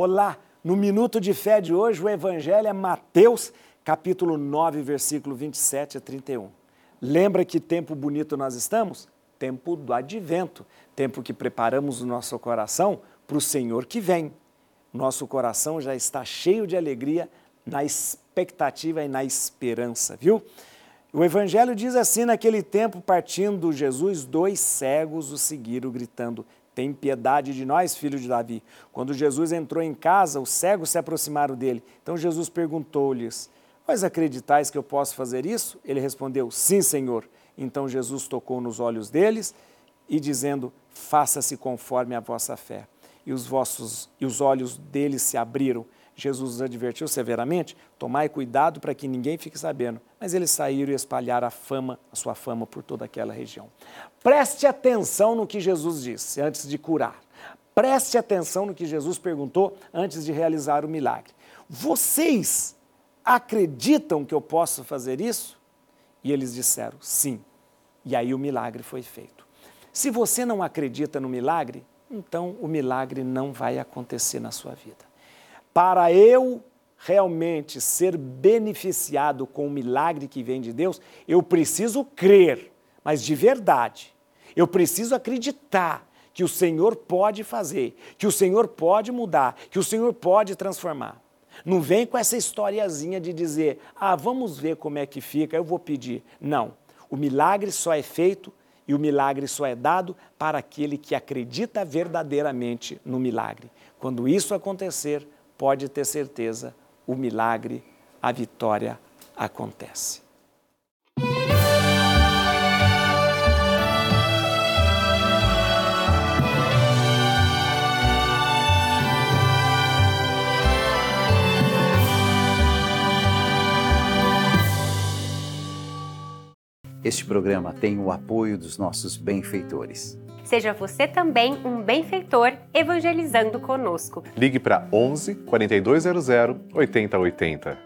Olá! No Minuto de Fé de hoje, o Evangelho é Mateus, capítulo 9, versículo 27 a 31. Lembra que tempo bonito nós estamos? Tempo do advento, tempo que preparamos o nosso coração para o Senhor que vem. Nosso coração já está cheio de alegria na expectativa e na esperança, viu? O Evangelho diz assim: naquele tempo, partindo Jesus, dois cegos o seguiram, gritando: tem piedade de nós, filho de Davi. Quando Jesus entrou em casa, os cegos se aproximaram dele. Então Jesus perguntou-lhes: Vós acreditais que eu posso fazer isso? Ele respondeu: Sim, Senhor. Então Jesus tocou nos olhos deles e dizendo: Faça-se conforme a vossa fé. E os vossos e os olhos deles se abriram Jesus os advertiu severamente: tomai cuidado para que ninguém fique sabendo. Mas eles saíram e espalharam a fama, a sua fama por toda aquela região. Preste atenção no que Jesus disse antes de curar. Preste atenção no que Jesus perguntou antes de realizar o milagre. Vocês acreditam que eu posso fazer isso? E eles disseram sim. E aí o milagre foi feito. Se você não acredita no milagre, então o milagre não vai acontecer na sua vida. Para eu realmente ser beneficiado com o milagre que vem de Deus, eu preciso crer, mas de verdade. Eu preciso acreditar que o Senhor pode fazer, que o Senhor pode mudar, que o Senhor pode transformar. Não vem com essa historiazinha de dizer, ah, vamos ver como é que fica, eu vou pedir. Não. O milagre só é feito e o milagre só é dado para aquele que acredita verdadeiramente no milagre. Quando isso acontecer, pode ter certeza, o milagre, a vitória acontece. Este programa tem o apoio dos nossos benfeitores. Seja você também um benfeitor evangelizando conosco. Ligue para 11 4200 8080.